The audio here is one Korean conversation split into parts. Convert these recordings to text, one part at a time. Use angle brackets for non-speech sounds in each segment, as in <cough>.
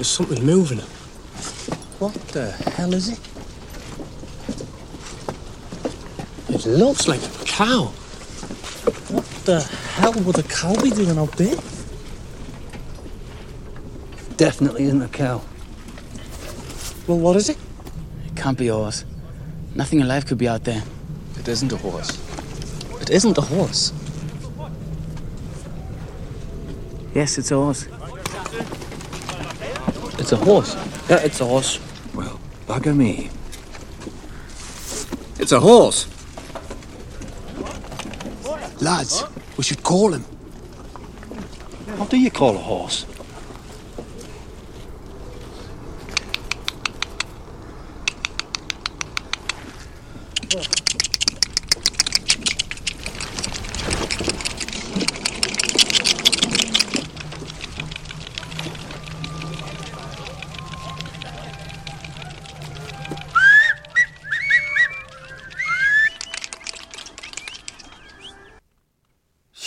There's something moving. What the hell is it? It looks like a cow. What the hell would a cow be doing out there? Definitely isn't a cow. Well, what is it? It can't be a horse. Nothing alive could be out there. It isn't a horse. It isn't a horse. Yes, it's a horse. It's a horse. Yeah, it's a horse. Well, bugger me. It's a horse. Lads, we should call him. What do you call a horse?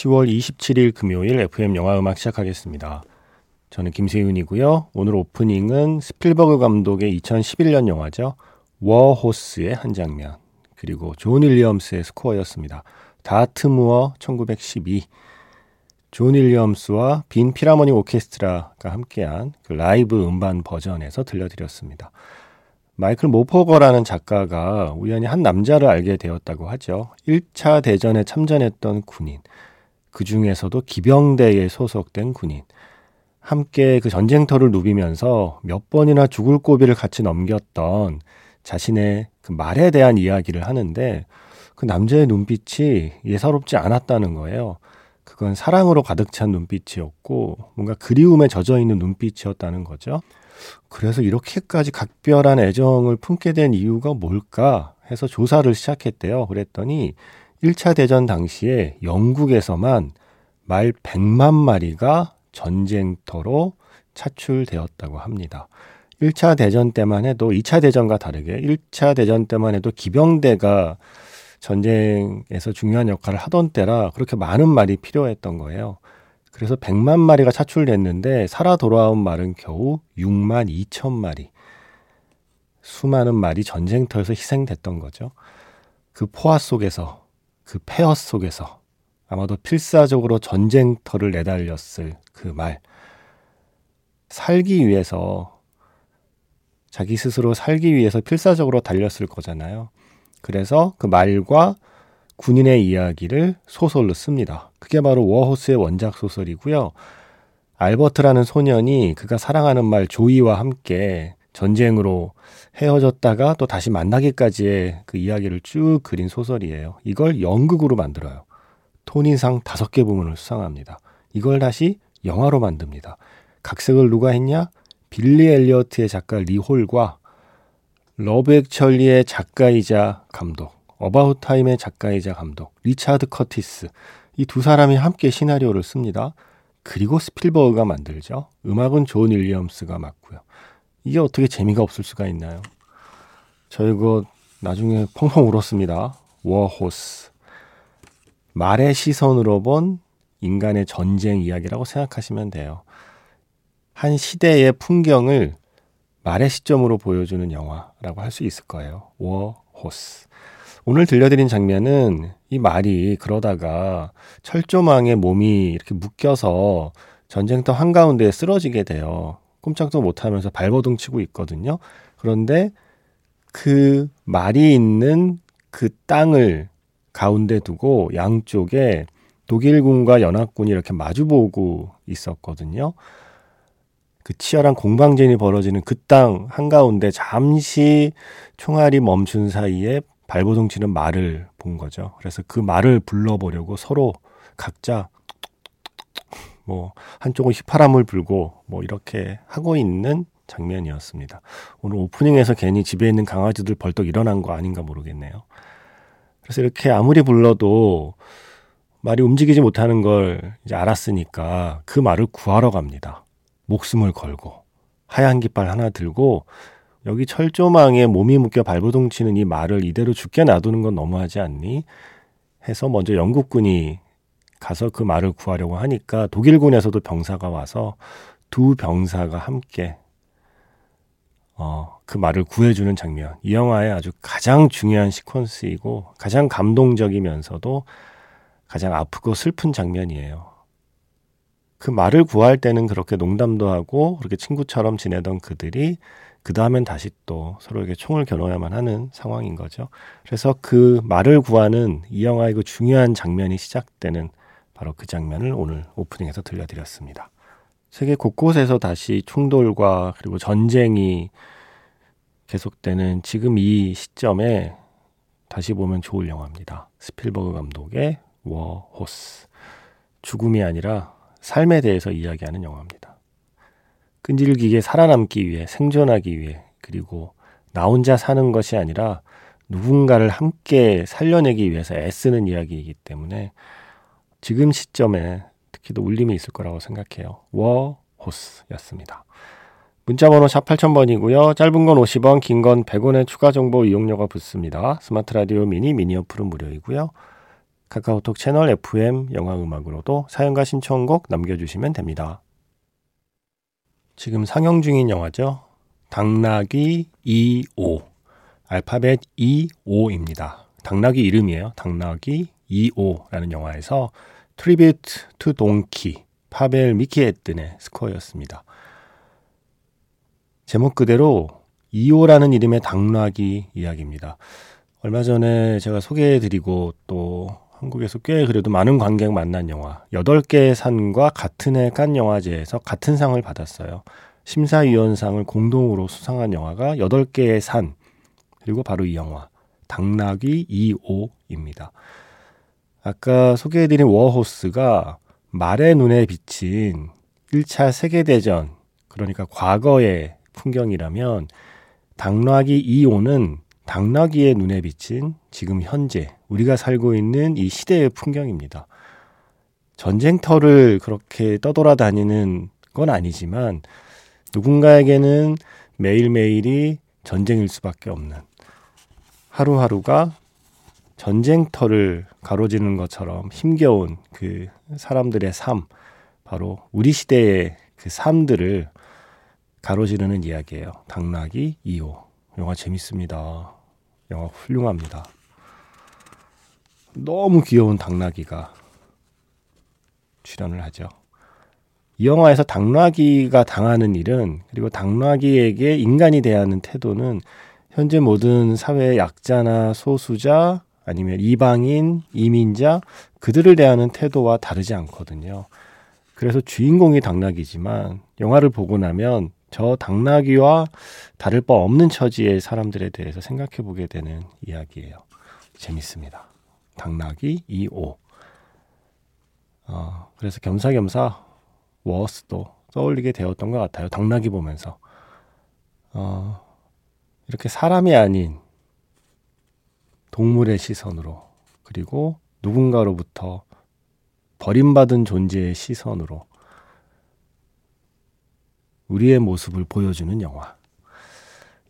(10월 27일) 금요일 FM 영화 음악 시작하겠습니다. 저는 김세윤이고요. 오늘 오프닝은 스필버그 감독의 2011년 영화죠. 워호스의 한 장면 그리고 존 윌리엄스의 스코어였습니다. 다트무어 1912 존 윌리엄스와 빈 필하모니 오케스트라가 함께한 그 라이브 음반 버전에서 들려드렸습니다. 마이클 모포거라는 작가가 우연히 한 남자를 알게 되었다고 하죠. 1차 대전에 참전했던 군인, 그 중에서도 기병대에 소속된 군인, 함께 그 전쟁터를 누비면서 몇 번이나 죽을 고비를 같이 넘겼던 자신의 그 말에 대한 이야기를 하는데 그 남자의 눈빛이 예사롭지 않았다는 거예요. 그건 사랑으로 가득 찬 눈빛이었고 뭔가 그리움에 젖어 있는 눈빛이었다는 거죠. 그래서 이렇게까지 각별한 애정을 품게 된 이유가 뭘까 해서 조사를 시작했대요. 그랬더니 1차 대전 당시에 영국에서만 말 100만 마리가 전쟁터로 차출되었다고 합니다. 1차 대전 때만 해도 2차 대전과 다르게 1차 대전 때만 해도 기병대가 전쟁에서 중요한 역할을 하던 때라 그렇게 많은 말이 필요했던 거예요. 그래서 100만 마리가 차출됐는데 살아 돌아온 말은 겨우 6만 2천 마리. 수많은 말이 전쟁터에서 희생됐던 거죠. 그 포화 속에서, 그 폐허 속에서 아마도 필사적으로 전쟁터를 내달렸을 그 말. 살기 위해서, 자기 스스로 살기 위해서 필사적으로 달렸을 거잖아요. 그래서 그 말과 군인의 이야기를 소설로 씁니다. 그게 바로 워호스의 원작 소설이고요. 알버트라는 소년이 그가 사랑하는 말 조이와 함께 전쟁으로 헤어졌다가 또 다시 만나기까지의 그 이야기를 쭉 그린 소설이에요. 이걸 연극으로 만들어요. 토니상 다섯 개 부문을 수상합니다. 이걸 다시 영화로 만듭니다. 각색을 누가 했냐? 빌리 엘리어트의 작가 리홀과 러브 액츄얼리의 작가이자 감독, 어바웃 타임의 작가이자 감독, 리차드 커티스 이 두 사람이 함께 시나리오를 씁니다. 그리고 스필버그가 만들죠. 음악은 존 윌리엄스가 맡고요. 이게 어떻게 재미가 없을 수가 있나요? 저 이거 나중에 펑펑 울었습니다. 워호스. 말의 시선으로 본 인간의 전쟁 이야기라고 생각하시면 돼요. 한 시대의 풍경을 말의 시점으로 보여주는 영화라고 할 수 있을 거예요. 워호스. 오늘 들려드린 장면은 이 말이 그러다가 철조망에 몸이 이렇게 묶여서 전쟁터 한가운데에 쓰러지게 돼요. 꼼짝도 못하면서 발버둥 치고 있거든요. 그런데 그 말이 있는 그 땅을 가운데 두고 양쪽에 독일군과 연합군이 이렇게 마주보고 있었거든요. 그 치열한 공방전이 벌어지는 그 땅 한가운데 잠시 총알이 멈춘 사이에 발버둥 치는 말을 본 거죠. 그래서 그 말을 불러보려고 서로 각자 뭐 한쪽은 휘파람을 불고 뭐 이렇게 하고 있는 장면이었습니다. 오늘 오프닝에서 괜히 집에 있는 강아지들 벌떡 일어난 거 아닌가 모르겠네요. 그래서 이렇게 아무리 불러도 말이 움직이지 못하는 걸 이제 알았으니까 그 말을 구하러 갑니다. 목숨을 걸고 하얀 깃발 하나 들고 여기 철조망에 몸이 묶여 발버둥 치는 이 말을 이대로 죽게 놔두는 건 너무하지 않니? 해서 먼저 영국군이 가서 그 말을 구하려고 하니까 독일군에서도 병사가 와서 두 병사가 함께 어, 그 말을 구해주는 장면. 이 영화의 아주 가장 중요한 시퀀스이고 가장 감동적이면서도 가장 아프고 슬픈 장면이에요. 그 말을 구할 때는 그렇게 농담도 하고 그렇게 친구처럼 지내던 그들이 그 다음엔 다시 또 서로에게 총을 겨눠야만 하는 상황인 거죠. 그래서 그 말을 구하는 이 영화의 그 중요한 장면이 시작되는 바로 그 장면을 오늘 오프닝에서 들려드렸습니다. 세계 곳곳에서 다시 충돌과 그리고 전쟁이 계속되는 지금 이 시점에 다시 보면 좋을 영화입니다. 스필버그 감독의 워호스. 죽음이 아니라 삶에 대해서 이야기하는 영화입니다. 끈질기게 살아남기 위해, 생존하기 위해, 그리고 나 혼자 사는 것이 아니라 누군가를 함께 살려내기 위해서 애쓰는 이야기이기 때문에 지금 시점에 특히 더 울림이 있을 거라고 생각해요. 워호스였습니다. 문자번호 샵 8000번이고요. 짧은 건 50원, 긴 건 100원의 추가 정보 이용료가 붙습니다. 스마트 라디오 미니, 미니 어플은 무료이고요. 카카오톡 채널 FM 영화 음악으로도 사연과 신청곡 남겨주시면 됩니다. 지금 상영 중인 영화죠. 당나귀 EO. 알파벳 EO입니다. 당나귀 이름이에요. 당나귀 EO라는 영화에서 Tribute to Donkey 파벨 미키에틴의 스코어였습니다. 제목 그대로 EO라는 이름의 당나귀 이야기입니다. 얼마 전에 제가 소개해드리고 또 한국에서 꽤 그래도 많은 관객 만난 영화 8개의 산과 같은 해 칸 영화제에서 같은 상을 받았어요. 심사위원상을 공동으로 수상한 영화가 8개의 산 그리고 바로 이 영화 당나귀 2호입니다. 아까 소개해드린 워호스가 말의 눈에 비친 1차 세계대전 그러니까 과거의 풍경이라면 당나귀 2호는 당나귀의 눈에 비친 지금 현재 우리가 살고 있는 이 시대의 풍경입니다. 전쟁터를 그렇게 떠돌아다니는 건 아니지만 누군가에게는 매일매일이 전쟁일 수밖에 없는 하루하루가 전쟁터를 가로지는 것처럼 힘겨운 그 사람들의 삶, 바로 우리 시대의 그 삶들을 가로지르는 이야기예요. 당나귀 2호. 영화 재밌습니다. 영화 훌륭합니다. 너무 귀여운 당나귀가 출연을 하죠. 이 영화에서 당나귀가 당하는 일은 그리고 당나귀에게 인간이 대하는 태도는 현재 모든 사회의 약자나 소수자 아니면 이방인, 이민자 그들을 대하는 태도와 다르지 않거든요. 그래서 주인공이 당나귀지만 영화를 보고 나면 저 당나귀와 다를 바 없는 처지의 사람들에 대해서 생각해 보게 되는 이야기예요. 재밌습니다. 당나귀 2호. 어, 그래서 겸사겸사 워스도 떠올리게 되었던 것 같아요. 당나귀 보면서. 어, 이렇게 사람이 아닌 동물의 시선으로 그리고 누군가로부터 버림받은 존재의 시선으로 우리의 모습을 보여주는 영화.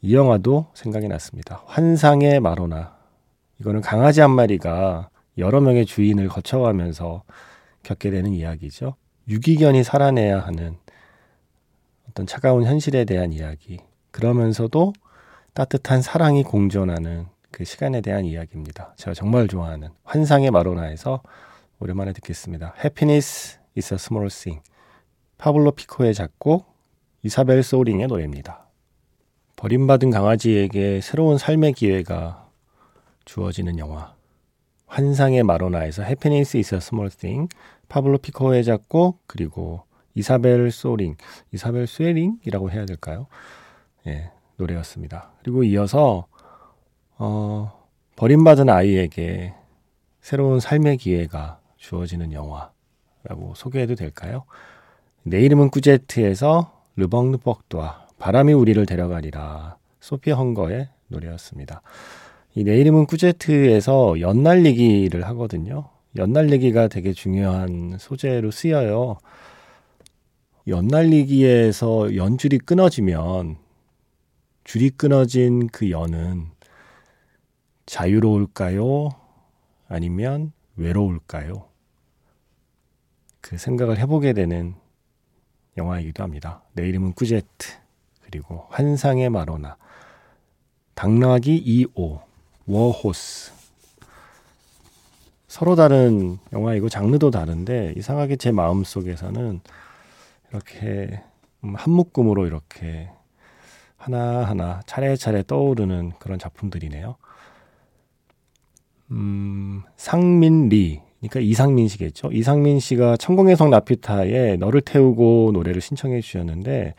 이 영화도 생각이 났습니다. 환상의 마로나. 이거는 강아지 한 마리가 여러 명의 주인을 거쳐가면서 겪게 되는 이야기죠. 유기견이 살아내야 하는 어떤 차가운 현실에 대한 이야기. 그러면서도 따뜻한 사랑이 공존하는 그 시간에 대한 이야기입니다. 제가 정말 좋아하는 환상의 마로나에서 오랜만에 듣겠습니다. Happiness is a small thing. 파블로 피코의 작곡, 이사벨 소링의 노래입니다. 버림받은 강아지에게 새로운 삶의 기회가 주어지는 영화. 환상의 마로나에서 Happiness is small thing, 파블로 피코의 작곡, 그리고 이사벨 소링, 이사벨 스웨링이라고 해야 될까요? 예, 노래였습니다. 그리고 이어서 어, 버림받은 아이에게 새로운 삶의 기회가 주어지는 영화라고 소개해도 될까요? 내 이름은 꾸제트에서 르벙르 뻑도와 바람이 우리를 데려가리라 소피 헝거의 노래였습니다. 이 내 이름은 꾸제트에서 연날리기를 하거든요. 연날리기가 되게 중요한 소재로 쓰여요. 연날리기에서 연줄이 끊어지면 줄이 끊어진 그 연은 자유로울까요? 아니면 외로울까요? 그 생각을 해보게 되는 영화이기도 합니다. 내 이름은 꾸제트. 그리고 환상의 마로나, 당나귀 2호, 워호스. 서로 다른 영화이고 장르도 다른데 이상하게 제 마음 속에서는 이렇게 음, 한 묶음으로 이렇게 하나하나 차례차례 떠오르는 그런 작품들이네요. 음, 상민리. 그러니까 이상민 씨겠죠. 이상민 씨가 천공의 성 라피타에 너를 태우고 노래를 신청해 주셨는데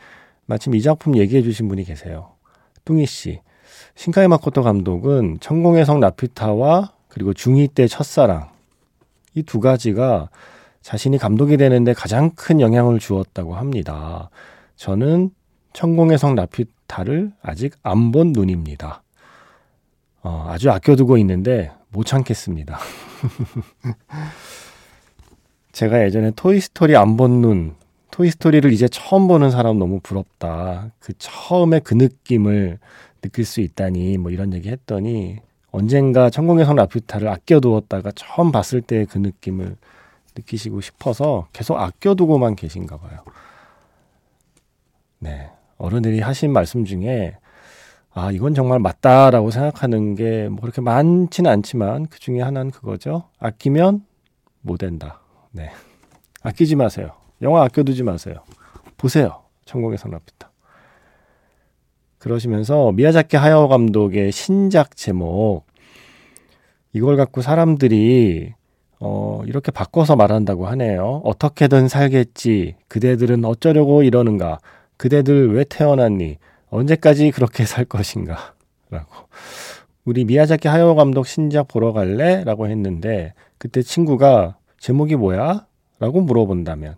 마침 이 작품 얘기해 주신 분이 계세요. 뚱이 씨. 신카이 마코토 감독은 천공의 성 라피타와 그리고 중2 때 첫사랑 이 두 가지가 자신이 감독이 되는데 가장 큰 영향을 주었다고 합니다. 저는 천공의 성 라피타를 아직 안 본 눈입니다. 어, 아주 아껴두고 있는데 못 참겠습니다. <laughs> 제가 예전에 토이스토리 안 본 눈, 토이스토리를 이제 처음 보는 사람 너무 부럽다. 그 처음에 그 느낌을 느낄 수 있다니 뭐 이런 얘기 했더니 언젠가 천공의 성 라퓨타를 아껴두었다가 처음 봤을 때 그 느낌을 느끼시고 싶어서 계속 아껴두고만 계신가 봐요. 네. 어른들이 하신 말씀 중에 아, 이건 정말 맞다라고 생각하는 게 뭐 그렇게 많지는 않지만 그 중에 하나는 그거죠. 아끼면 못 된다. 네. 아끼지 마세요. 영화 아껴두지 마세요. 보세요. 천공의 성라피타. 그러시면서 미야자키 하야오 감독의 신작 제목 이걸 갖고 사람들이 어, 이렇게 바꿔서 말한다고 하네요. 어떻게든 살겠지. 그대들은 어쩌려고 이러는가. 그대들 왜 태어났니? 언제까지 그렇게 <laughs> 살 것인가? 라고. 우리 미야자키 하야오 감독 신작 보러 갈래? 라고 했는데, 그때 친구가 제목이 뭐야? 라고 물어본다면,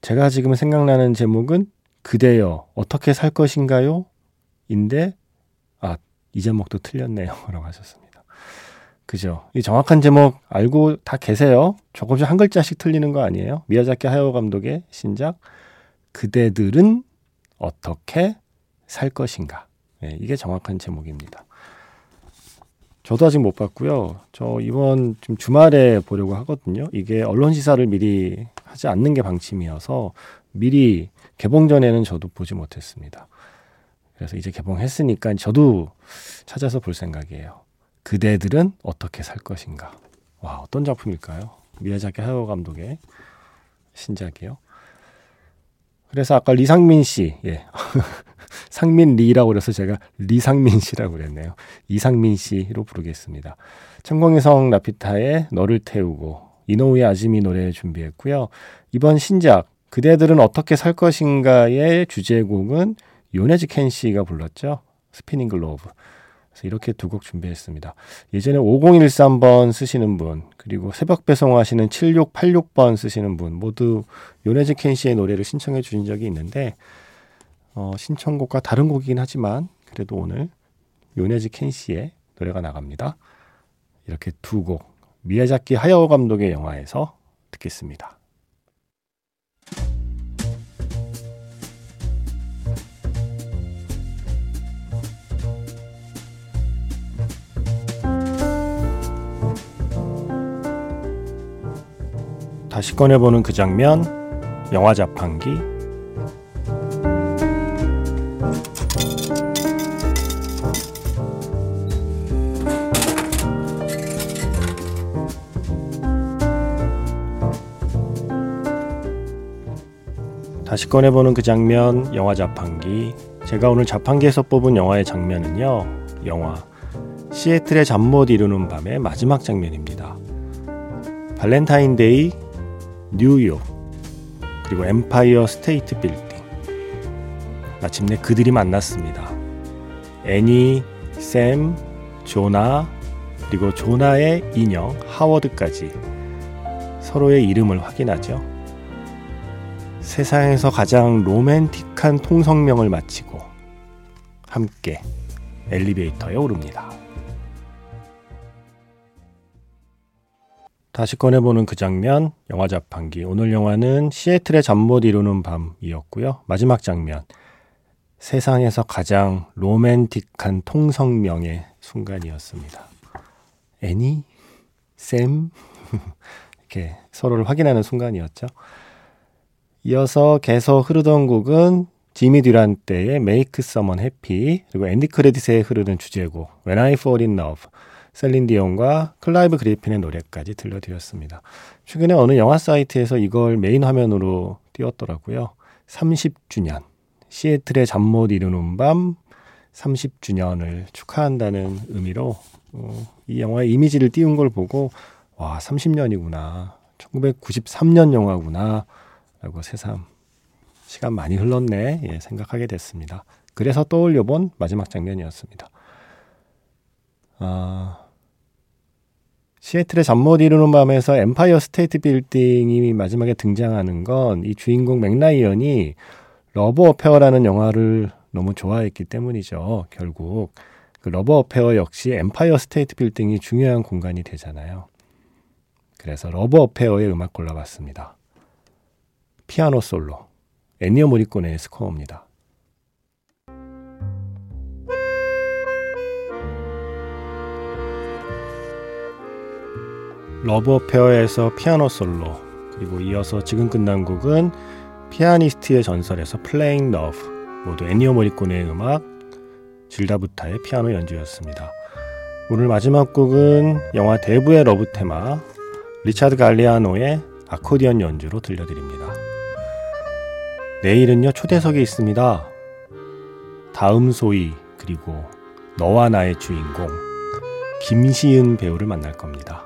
제가 지금 생각나는 제목은 그대여, 어떻게 살 것인가요? 인데, 아, 이 제목도 틀렸네요. <laughs> 라고 하셨습니다. 그죠? 이 정확한 제목 알고 다 계세요? 조금씩 한 글자씩 틀리는 거 아니에요? 미야자키 하야오 감독의 신작, 그대들은 어떻게 살 것인가. 네, 이게 정확한 제목입니다. 저도 아직 못 봤고요. 저 이번 좀 주말에 보려고 하거든요. 이게 언론 시사를 미리 하지 않는 게 방침이어서 미리 개봉 전에는 저도 보지 못했습니다. 그래서 이제 개봉했으니까 저도 찾아서 볼 생각이에요. 그대들은 어떻게 살 것인가. 와, 어떤 작품일까요? 미야자키 하야오 감독의 신작이요. 그래서 아까 리상민 씨, 예. <laughs> 상민 리라고 그래서 제가 리상민 씨라고 그랬네요. 이상민 씨로 부르겠습니다. 천공의 성 라퓨타의 너를 태우고 이노우에 아즈미 노래 준비했고요. 이번 신작 그대들은 어떻게 살 것인가의 주제곡은 요네즈 켄시가 불렀죠. Spinning Globe. 그래서 이렇게 두 곡 준비했습니다. 예전에 5013번 쓰시는 분, 그리고 새벽 배송하시는 7686번 쓰시는 분, 모두 요네즈 켄 씨의 노래를 신청해 주신 적이 있는데, 어, 신청곡과 다른 곡이긴 하지만, 그래도 오늘 요네즈 켄 씨의 노래가 나갑니다. 이렇게 두 곡, 미야자키 하야오 감독의 영화에서 듣겠습니다. 다시 꺼내보는 그 장면, 영화 자판기. 다시 꺼내보는 그 장면, 영화 자판기. 제가 오늘 자판기에서 뽑은 영화의 장면은요, 영화 시애틀의 잠 못 이루는 밤의 마지막 장면입니다. 발렌타인데이 뉴욕, 그리고 엠파이어 스테이트 빌딩. 마침내 그들이 만났습니다. 애니, 샘, 조나, 그리고 조나의 인형 하워드까지 서로의 이름을 확인하죠. 세상에서 가장 로맨틱한 통성명을 마치고 함께 엘리베이터에 오릅니다. 다시 꺼내보는 그 장면, 영화 자판기. 오늘 영화는 시애틀의 잠 못 이루는 밤이었고요. 마지막 장면, 세상에서 가장 로맨틱한 통성명의 순간이었습니다. 애니, 샘, <laughs> 이렇게 서로를 확인하는 순간이었죠. 이어서 계속 흐르던 곡은 지미 듀란트의 Make Someone Happy 그리고 엔디 크레딧에 흐르는 주제곡 When I Fall in Love 셀린 디온과 클라이브 그리핀의 노래까지 들려드렸습니다. 최근에 어느 영화 사이트에서 이걸 메인 화면으로 띄웠더라고요. 30주년 시애틀의 잠 못 이루는 밤 30주년을 축하한다는 의미로 어, 이 영화의 이미지를 띄운 걸 보고 와 30년이구나 1993년 영화구나 라고 새삼 시간 많이 흘렀네 예, 생각하게 됐습니다. 그래서 떠올려 본 마지막 장면이었습니다. 아, 시애틀의 잠 못 이루는 밤에서 엠파이어 스테이트 빌딩이 마지막에 등장하는 건 이 주인공 맥라이언이 러브 어페어라는 영화를 너무 좋아했기 때문이죠. 결국 그 러브 어페어 역시 엠파이어 스테이트 빌딩이 중요한 공간이 되잖아요. 그래서 러브 어페어의 음악 골라봤습니다. 피아노 솔로 엔니오 모리코네의 스코어입니다. 러브 어페어에서 피아노 솔로 그리고 이어서 지금 끝난 곡은 피아니스트의 전설에서 Playing Love 모두 엔니오 모리코네의 음악 질다 부타의 피아노 연주였습니다. 오늘 마지막 곡은 영화 대부의 러브 테마 리차드 갈리아노의 아코디언 연주로 들려드립니다. 내일은요 초대석이 있습니다. 다음 소위 그리고 너와 나의 주인공 김시은 배우를 만날 겁니다.